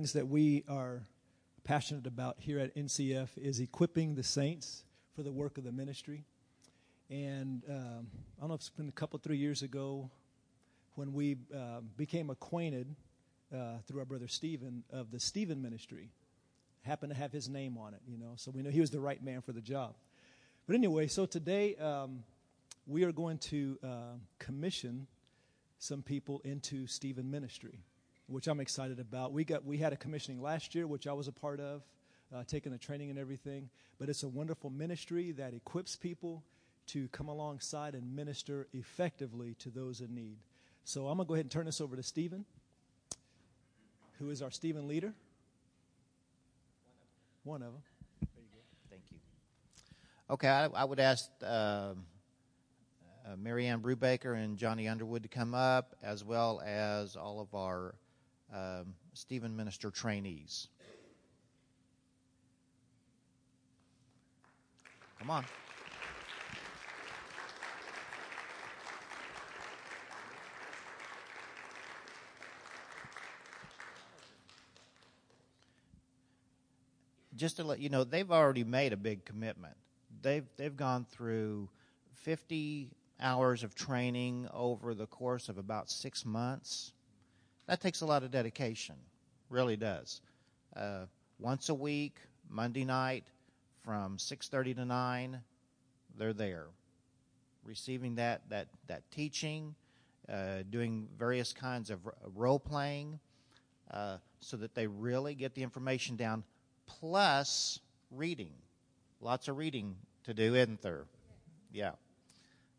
things that we are passionate about here at NCF is equipping the saints for the work of the ministry. And um, I don't know if it's been a couple, three years ago when we uh, became acquainted uh, through our brother Stephen of the Stephen ministry. Happened to have his name on it, you know, so we know he was the right man for the job. But anyway, so today um, we are going to uh, commission some people into Stephen ministry which I'm excited about. We got we had a commissioning last year, which I was a part of, uh, taking the training and everything. But it's a wonderful ministry that equips people to come alongside and minister effectively to those in need. So I'm gonna go ahead and turn this over to Stephen, who is our Stephen leader. One of them. Thank you. Okay, I, I would ask. Uh, uh, Marianne Brubaker and Johnny Underwood to come up, as well as all of our um, Stephen Minister trainees. Come on. Just to let you know, they've already made a big commitment. They've they've gone through 50 hours of training over the course of about six months that takes a lot of dedication, really does. Uh, once a week, Monday night, from 6:30 to 9, they're there, receiving that that that teaching, uh, doing various kinds of role playing, uh, so that they really get the information down. Plus reading, lots of reading to do, isn't there? Yeah.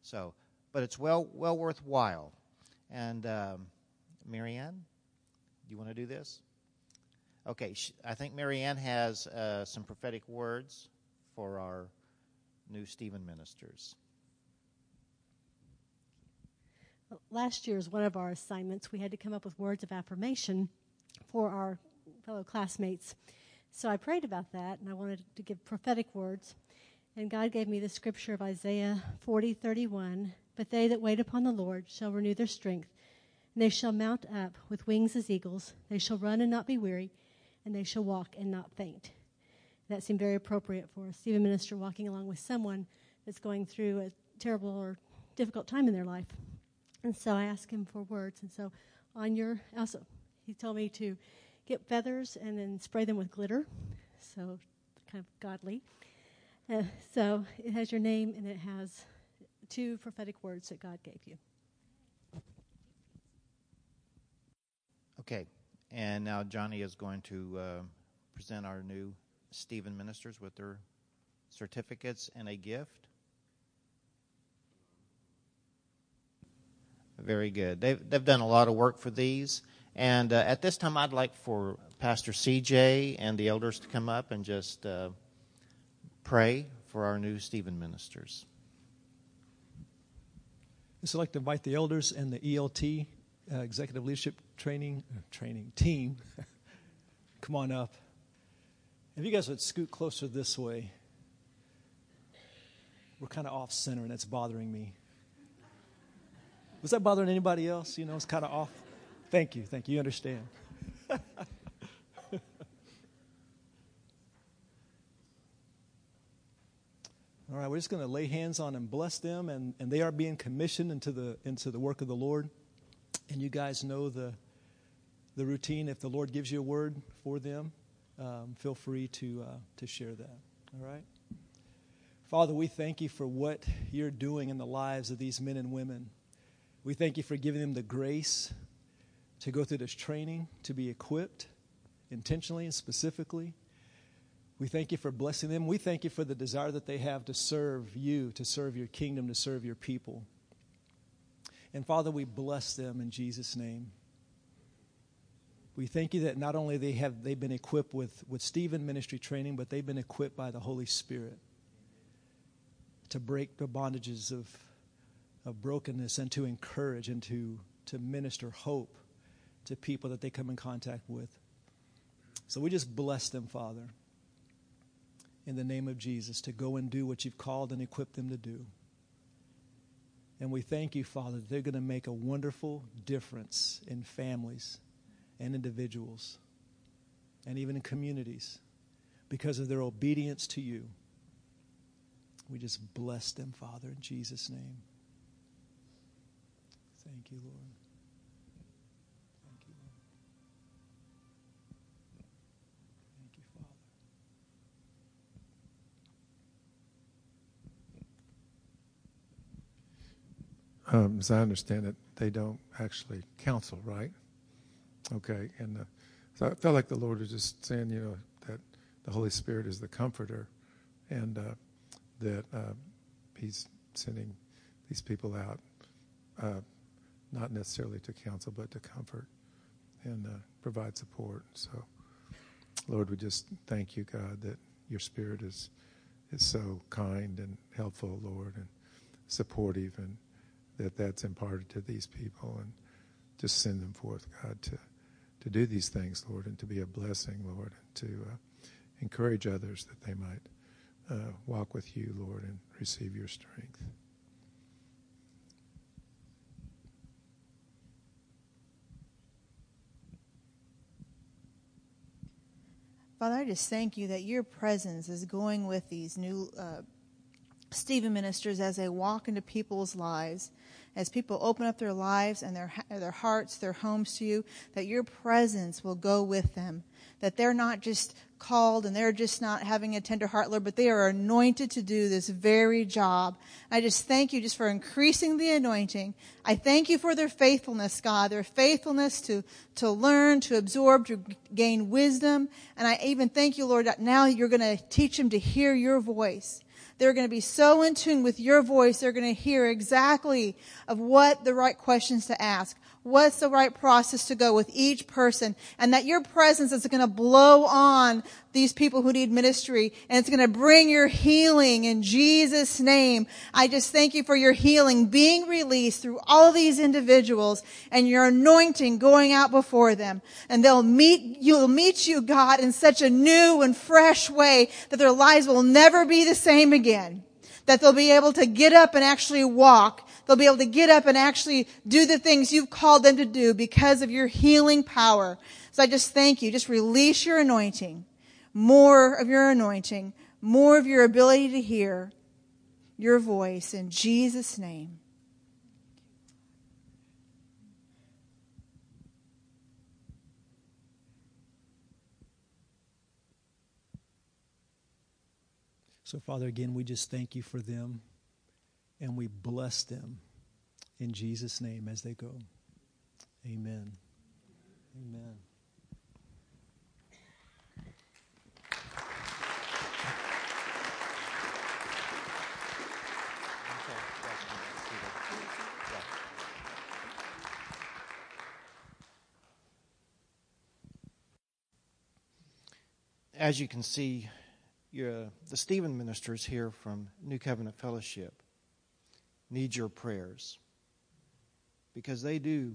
So, but it's well well worthwhile, and. Um, Marianne, you want to do this? Okay, I think Marianne has uh, some prophetic words for our new Stephen ministers. Last year, as one of our assignments, we had to come up with words of affirmation for our fellow classmates. So I prayed about that, and I wanted to give prophetic words. And God gave me the scripture of Isaiah 40, 31. But they that wait upon the Lord shall renew their strength. And they shall mount up with wings as eagles. They shall run and not be weary, and they shall walk and not faint. That seemed very appropriate for a Stephen minister walking along with someone that's going through a terrible or difficult time in their life. And so I asked him for words. And so on your, also, he told me to get feathers and then spray them with glitter. So kind of godly. Uh, so it has your name and it has two prophetic words that God gave you. Okay, and now Johnny is going to uh, present our new Stephen ministers with their certificates and a gift. Very good. They've, they've done a lot of work for these. And uh, at this time, I'd like for Pastor CJ and the elders to come up and just uh, pray for our new Stephen ministers. I'd like to invite the elders and the ELT uh, executive leadership training uh, training team, come on up. If you guys would scoot closer this way, we're kind of off center, and that's bothering me. Was that bothering anybody else? You know, it's kind of off. Thank you, thank you. You understand. All right, we're just going to lay hands on and bless them, and, and they are being commissioned into the into the work of the Lord. And you guys know the, the routine. If the Lord gives you a word for them, um, feel free to, uh, to share that. All right? Father, we thank you for what you're doing in the lives of these men and women. We thank you for giving them the grace to go through this training, to be equipped intentionally and specifically. We thank you for blessing them. We thank you for the desire that they have to serve you, to serve your kingdom, to serve your people. And Father, we bless them in Jesus' name. We thank you that not only they have they've been equipped with, with Stephen ministry training, but they've been equipped by the Holy Spirit to break the bondages of, of brokenness and to encourage and to, to minister hope to people that they come in contact with. So we just bless them, Father, in the name of Jesus, to go and do what you've called and equipped them to do. And we thank you, Father, they're going to make a wonderful difference in families and individuals. and even in communities because of their obedience to you. We just bless them, Father, in Jesus' name. Thank you, Lord. Thank you, Lord. Thank you, Father. Um, as I understand it, they don't actually counsel, right? Okay, and uh, so I felt like the Lord was just saying, you know, that the Holy Spirit is the comforter, and uh, that uh, He's sending these people out, uh, not necessarily to counsel, but to comfort and uh, provide support. So, Lord, we just thank you, God, that Your Spirit is is so kind and helpful, Lord, and supportive, and that that's imparted to these people, and just send them forth, God, to to do these things, Lord, and to be a blessing, Lord, and to uh, encourage others that they might uh, walk with you, Lord, and receive your strength. Father, I just thank you that your presence is going with these new uh, Stephen ministers as they walk into people's lives as people open up their lives and their, their hearts, their homes to you, that your presence will go with them. That they're not just called and they're just not having a tender heart, Lord, but they are anointed to do this very job. I just thank you just for increasing the anointing. I thank you for their faithfulness, God, their faithfulness to, to learn, to absorb, to gain wisdom. And I even thank you, Lord, that now you're going to teach them to hear your voice they're going to be so in tune with your voice, they're going to hear exactly of what the right questions to ask, what's the right process to go with each person, and that your presence is going to blow on these people who need ministry, and it's going to bring your healing in Jesus' name. I just thank you for your healing being released through all these individuals and your anointing going out before them. And they'll meet, you'll meet you, God, in such a new and fresh way that their lives will never be the same again. That they'll be able to get up and actually walk They'll be able to get up and actually do the things you've called them to do because of your healing power. So I just thank you. Just release your anointing. More of your anointing. More of your ability to hear your voice in Jesus' name. So, Father, again, we just thank you for them and we bless them in Jesus' name as they go. Amen. Amen. As you can see, the Stephen ministers here from New Covenant Fellowship need your prayers because they do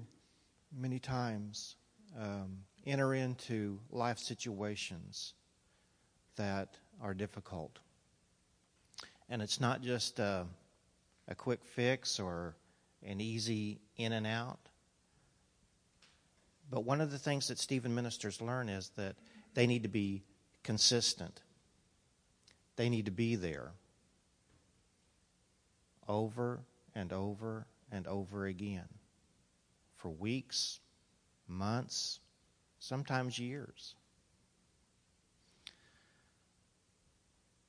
many times um, enter into life situations that are difficult. And it's not just a, a quick fix or an easy in and out. But one of the things that Stephen ministers learn is that they need to be consistent. They need to be there over and over and over again for weeks, months, sometimes years.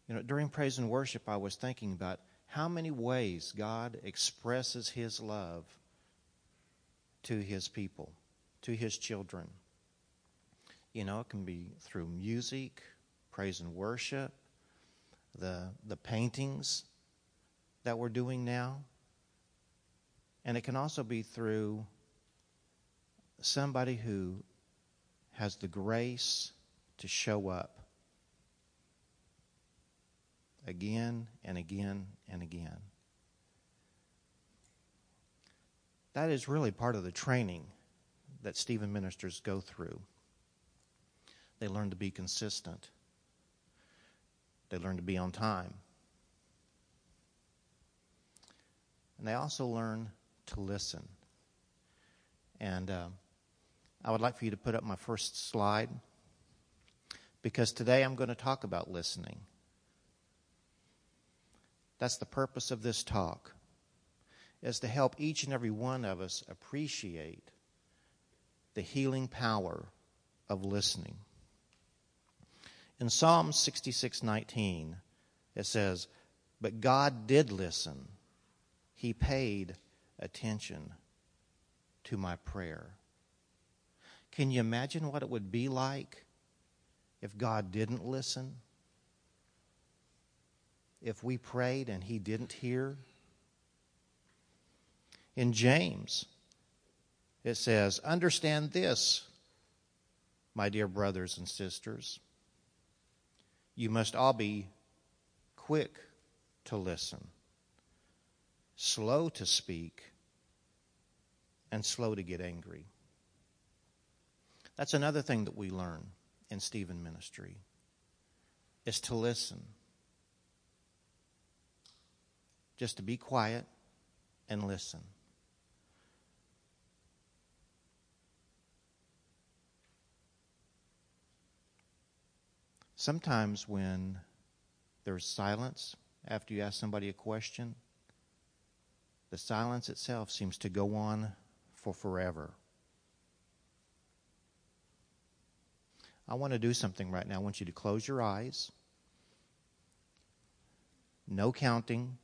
You know, during praise and worship, I was thinking about how many ways God expresses His love to His people, to His children. You know, it can be through music, praise and worship, the, the paintings that we're doing now. And it can also be through somebody who has the grace to show up again and again and again. That is really part of the training that Stephen ministers go through. They learn to be consistent. They learn to be on time. And they also learn to listen. And uh, I would like for you to put up my first slide. because today I'm going to talk about listening. That's the purpose of this talk, is to help each and every one of us appreciate the healing power of listening. In Psalm 66:19, it says, "But God did listen. He paid attention to my prayer." Can you imagine what it would be like if God didn't listen? If we prayed and he didn't hear? In James, it says, Understand this, my dear brothers and sisters. You must all be quick to listen, slow to speak, and slow to get angry. That's another thing that we learn in Stephen ministry is to listen. Just to be quiet and listen. Sometimes when there's silence after you ask somebody a question, the silence itself seems to go on for forever. I want to do something right now. I want you to close your eyes. No counting.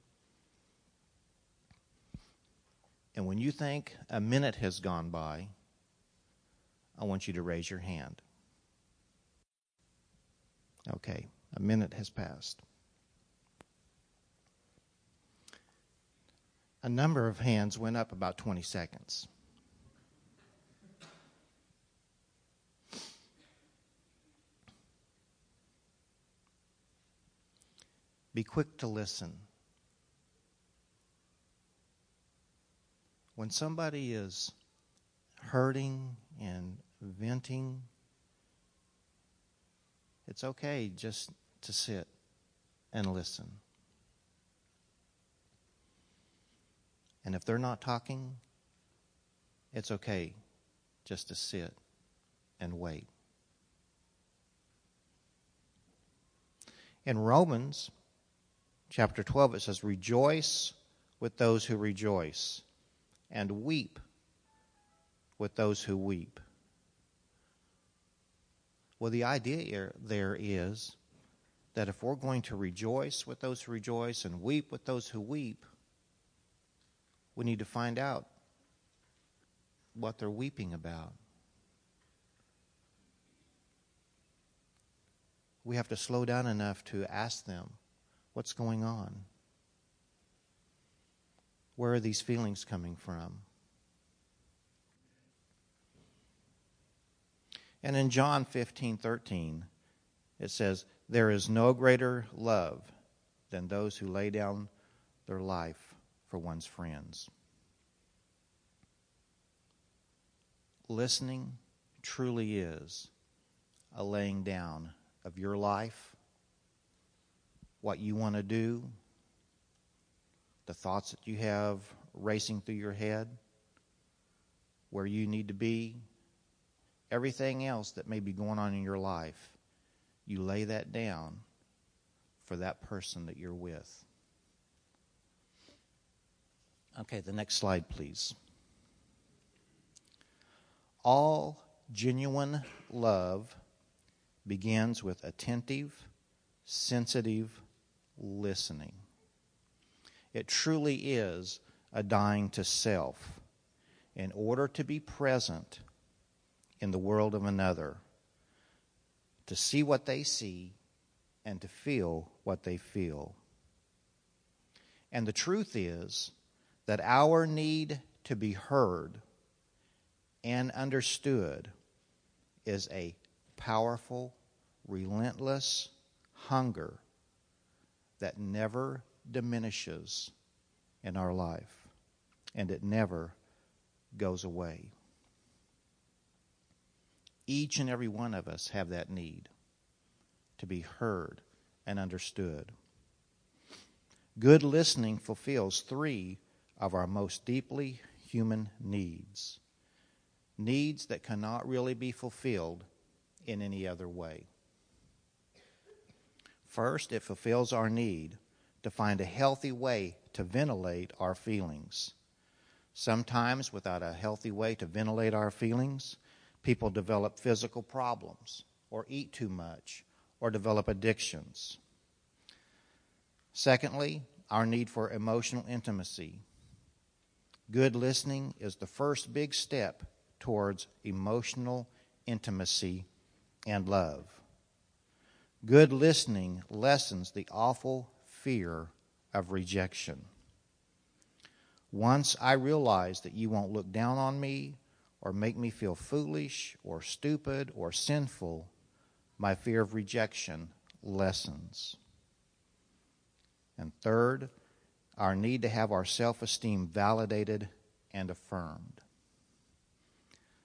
And when you think a minute has gone by, I want you to raise your hand. Okay, a minute has passed. A number of hands went up about 20 seconds. Be quick to listen. When somebody is hurting and venting, it's okay just to sit and listen. And if they're not talking, it's okay just to sit and wait. In Romans chapter 12, it says, Rejoice with those who rejoice, and weep with those who weep. Well, the idea there is that if we're going to rejoice with those who rejoice and weep with those who weep, we need to find out what they're weeping about. We have to slow down enough to ask them, what's going on? Where are these feelings coming from? And in John 15 13, it says, There is no greater love than those who lay down their life for one's friends. Listening truly is a laying down of your life, what you want to do, the thoughts that you have racing through your head, where you need to be, everything else that may be going on in your life, you lay that down for that person that you're with. Okay, the next slide, please. All genuine love begins with attentive, sensitive listening. It truly is a dying to self in order to be present in the world of another, to see what they see and to feel what they feel. And the truth is that our need to be heard and understood is a powerful, relentless hunger that never diminishes in our life and it never goes away. Each and every one of us have that need to be heard and understood. Good listening fulfills three of our most deeply human needs, needs that cannot really be fulfilled in any other way. First, it fulfills our need to find a healthy way to ventilate our feelings. Sometimes, without a healthy way to ventilate our feelings, people develop physical problems, or eat too much, or develop addictions. Secondly, our need for emotional intimacy. Good listening is the first big step towards emotional intimacy and love. Good listening lessens the awful fear of rejection. Once I realize that you won't look down on me or make me feel foolish or stupid or sinful, my fear of rejection lessens. And third, our need to have our self esteem validated and affirmed.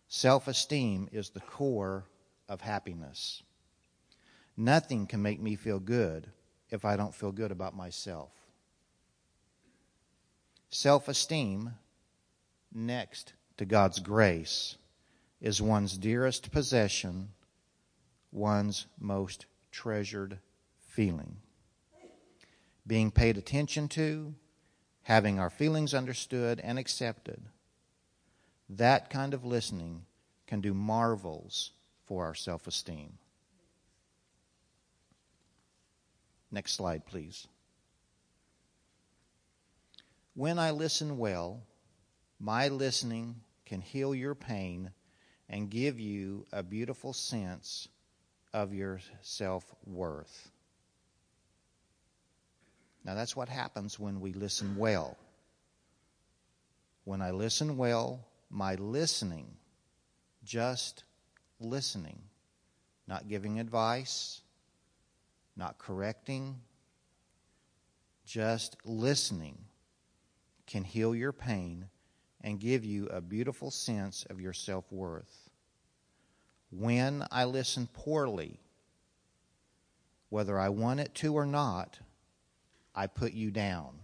Self esteem is the core of happiness. Nothing can make me feel good if I don't feel good about myself. Self esteem, next to God's grace, is one's dearest possession, one's most treasured feeling. Being paid attention to, having our feelings understood and accepted, that kind of listening can do marvels for our self esteem. Next slide, please. When I listen well, my listening can heal your pain and give you a beautiful sense of your self worth. Now, that's what happens when we listen well. When I listen well, my listening, just listening, not giving advice, not correcting, just listening can heal your pain and give you a beautiful sense of your self worth. When I listen poorly, whether I want it to or not, I put you down.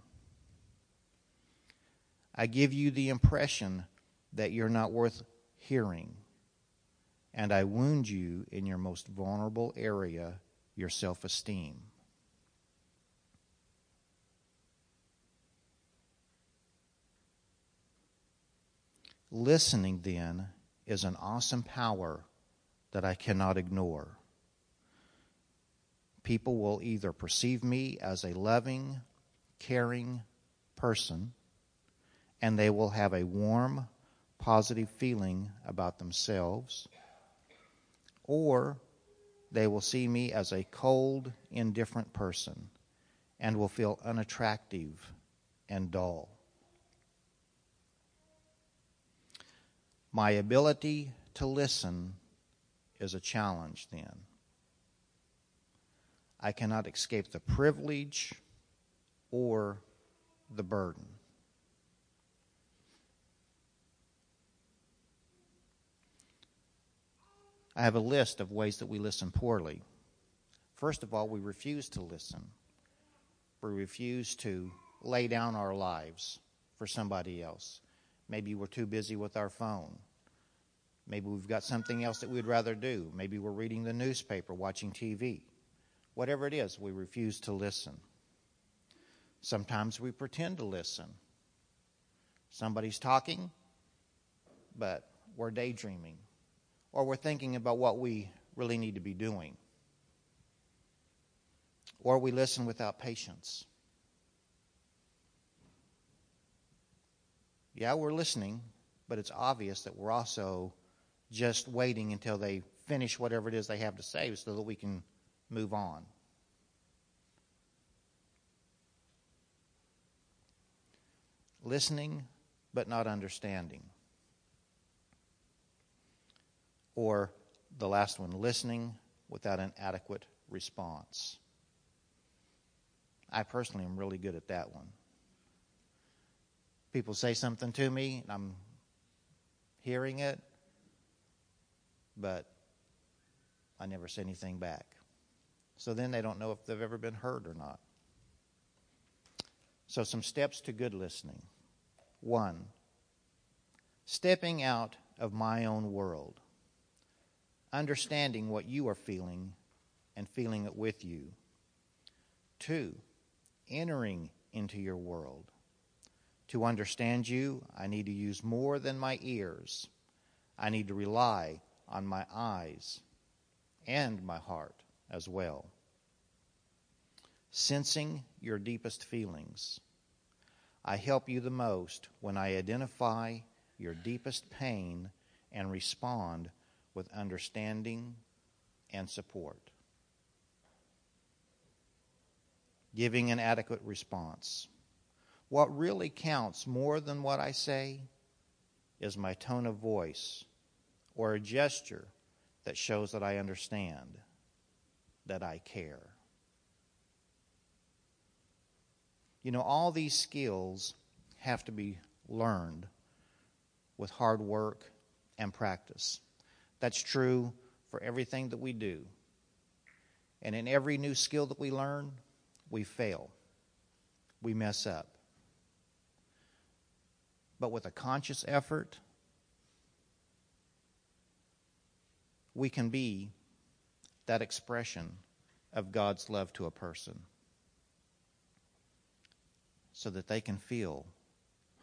I give you the impression that you're not worth hearing, and I wound you in your most vulnerable area your self esteem. Listening, then, is an awesome power that I cannot ignore. People will either perceive me as a loving, caring person, and they will have a warm, positive feeling about themselves, or they will see me as a cold, indifferent person and will feel unattractive and dull. My ability to listen is a challenge then. I cannot escape the privilege or the burden. I have a list of ways that we listen poorly. First of all, we refuse to listen. We refuse to lay down our lives for somebody else. Maybe we're too busy with our phone. Maybe we've got something else that we'd rather do. Maybe we're reading the newspaper, watching TV. Whatever it is, we refuse to listen. Sometimes we pretend to listen. Somebody's talking, but we're daydreaming or we're thinking about what we really need to be doing. Or we listen without patience. Yeah, we're listening, but it's obvious that we're also just waiting until they finish whatever it is they have to say so that we can move on. Listening, but not understanding. Or the last one, listening without an adequate response. I personally am really good at that one. People say something to me, and I'm hearing it, but I never say anything back. So then they don't know if they've ever been heard or not. So, some steps to good listening. One, stepping out of my own world understanding what you are feeling and feeling it with you. Two, entering into your world. To understand you, I need to use more than my ears. I need to rely on my eyes and my heart as well. Sensing your deepest feelings. I help you the most when I identify your deepest pain and respond with understanding and support. Giving an adequate response. What really counts more than what I say is my tone of voice or a gesture that shows that I understand, that I care. You know, all these skills have to be learned with hard work and practice. That's true for everything that we do. And in every new skill that we learn, we fail, we mess up. But with a conscious effort, we can be that expression of God's love to a person so that they can feel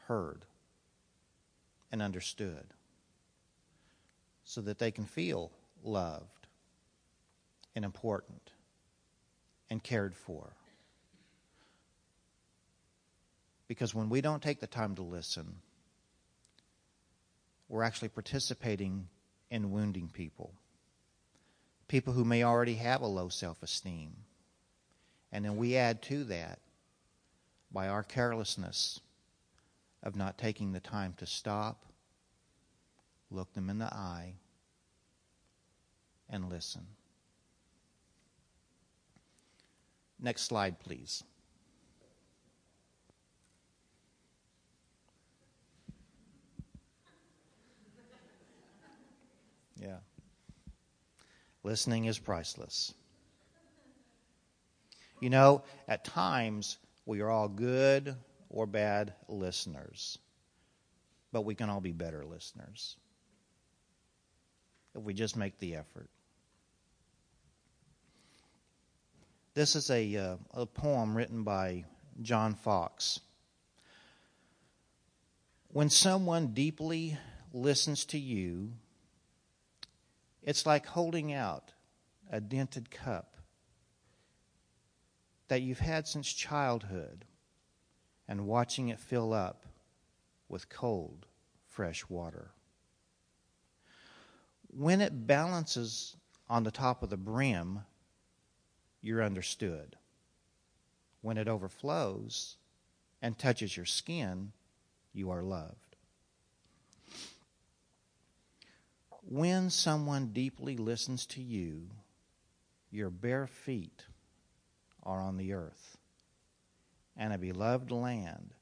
heard and understood, so that they can feel loved and important and cared for. Because when we don't take the time to listen, we're actually participating in wounding people. People who may already have a low self esteem. And then we add to that by our carelessness of not taking the time to stop, look them in the eye, and listen. Next slide, please. Yeah. Listening is priceless. You know, at times we are all good or bad listeners, but we can all be better listeners if we just make the effort. This is a, uh, a poem written by John Fox. When someone deeply listens to you, it's like holding out a dented cup that you've had since childhood and watching it fill up with cold, fresh water. When it balances on the top of the brim, you're understood. When it overflows and touches your skin, you are loved. When someone deeply listens to you, your bare feet are on the earth, and a beloved land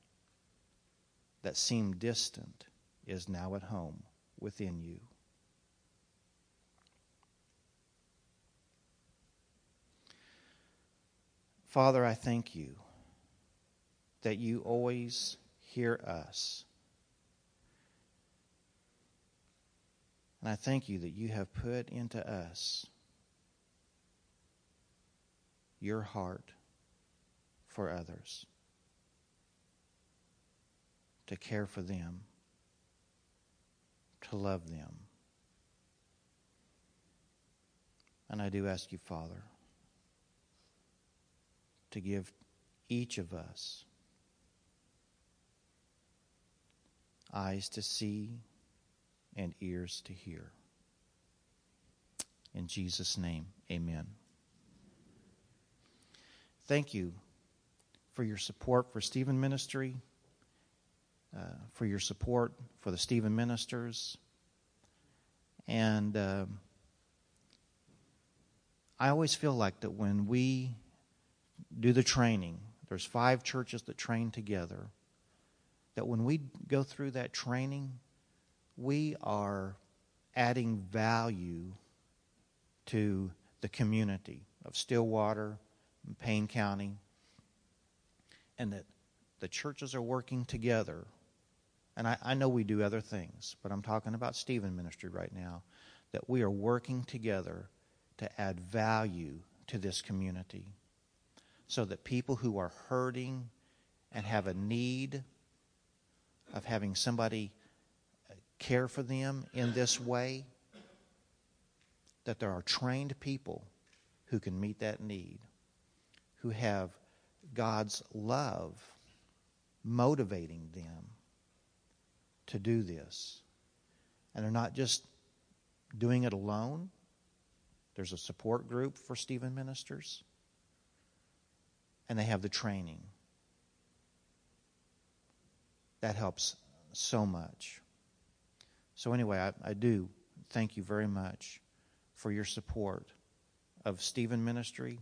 that seemed distant is now at home within you. Father, I thank you that you always hear us And I thank you that you have put into us your heart for others, to care for them, to love them. And I do ask you, Father, to give each of us eyes to see and ears to hear. In Jesus' name, amen. Thank you for your support for Stephen Ministry, uh, for your support for the Stephen Ministers. And uh, I always feel like that when we do the training, there's five churches that train together, that when we go through that training, we are adding value to the community of Stillwater Payne County, and that the churches are working together. And I, I know we do other things, but I'm talking about Stephen Ministry right now, that we are working together to add value to this community. so that people who are hurting and have a need of having somebody care for them in this way, that there are trained people who can meet that need, who have God's love motivating them to do this. And they're not just doing it alone. There's a support group for Stephen ministers, and they have the training. That helps so much. So, anyway, I, I do thank you very much for your support of Stephen Ministry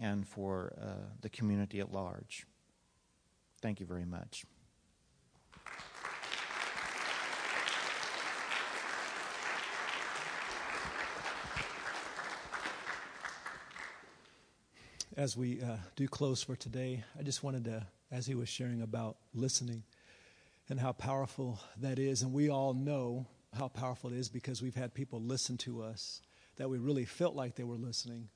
and for uh, the community at large. Thank you very much. As we uh, do close for today, I just wanted to, as he was sharing about listening and how powerful that is, and we all know how powerful it is because we've had people listen to us that we really felt like they were listening.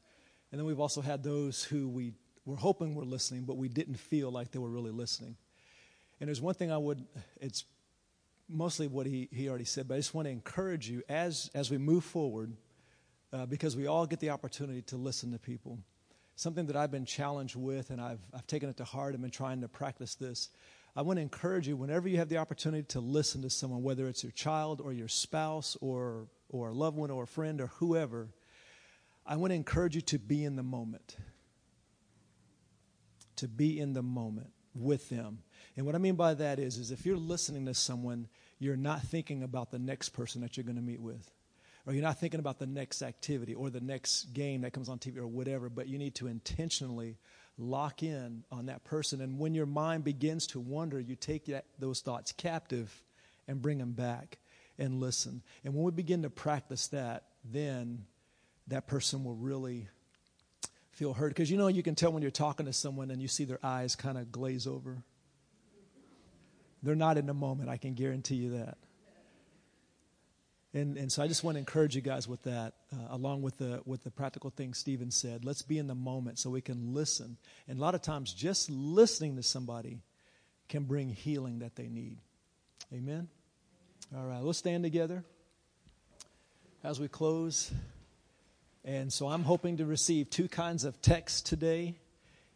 And then we've also had those who we were hoping were listening, but we didn't feel like they were really listening. And there's one thing I would, it's mostly what he, he already said, but I just want to encourage you as, as we move forward, uh, because we all get the opportunity to listen to people. Something that I've been challenged with, and I've, I've taken it to heart and been trying to practice this. I want to encourage you whenever you have the opportunity to listen to someone, whether it's your child or your spouse or, or a loved one or a friend or whoever, I want to encourage you to be in the moment. To be in the moment with them. And what I mean by that is, is if you're listening to someone, you're not thinking about the next person that you're going to meet with. Or you're not thinking about the next activity or the next game that comes on TV or whatever, but you need to intentionally lock in on that person. And when your mind begins to wander, you take that, those thoughts captive and bring them back and listen. And when we begin to practice that, then that person will really feel heard. Because you know, you can tell when you're talking to someone and you see their eyes kind of glaze over. They're not in the moment, I can guarantee you that. And, and so I just want to encourage you guys with that, uh, along with the, with the practical things Stephen said. Let's be in the moment so we can listen. And a lot of times, just listening to somebody can bring healing that they need. Amen? All right, let's stand together as we close. And so I'm hoping to receive two kinds of texts today.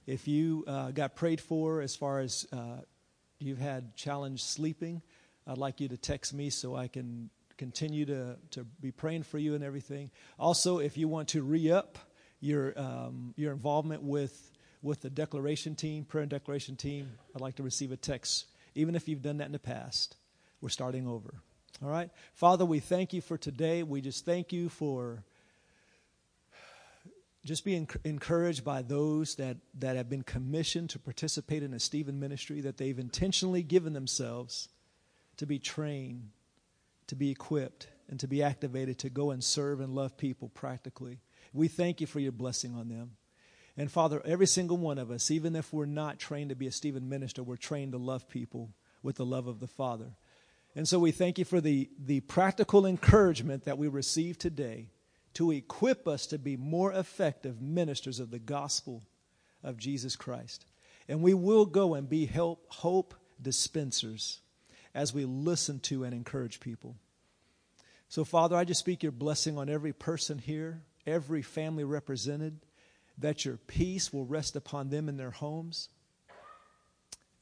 If you uh, got prayed for as far as uh, you've had challenge sleeping, I'd like you to text me so I can continue to, to be praying for you and everything. Also, if you want to re up your, um, your involvement with, with the declaration team, prayer and declaration team, I'd like to receive a text, even if you've done that in the past. We're starting over. All right? Father, we thank you for today. We just thank you for just being encouraged by those that, that have been commissioned to participate in a Stephen ministry, that they've intentionally given themselves to be trained to be equipped and to be activated to go and serve and love people practically. We thank you for your blessing on them. And Father, every single one of us, even if we're not trained to be a Stephen minister, we're trained to love people with the love of the Father. And so we thank you for the, the practical encouragement that we receive today to equip us to be more effective ministers of the gospel of Jesus Christ. And we will go and be help, hope dispensers as we listen to and encourage people. So, Father, I just speak your blessing on every person here, every family represented, that your peace will rest upon them in their homes.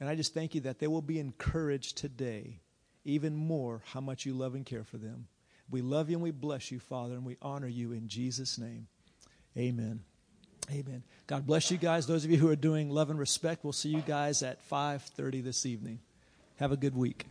And I just thank you that they will be encouraged today, even more, how much you love and care for them. We love you and we bless you, Father, and we honor you in Jesus' name. Amen. Amen. God bless you guys. Those of you who are doing love and respect, we'll see you guys at 5:30 this evening. Have a good week.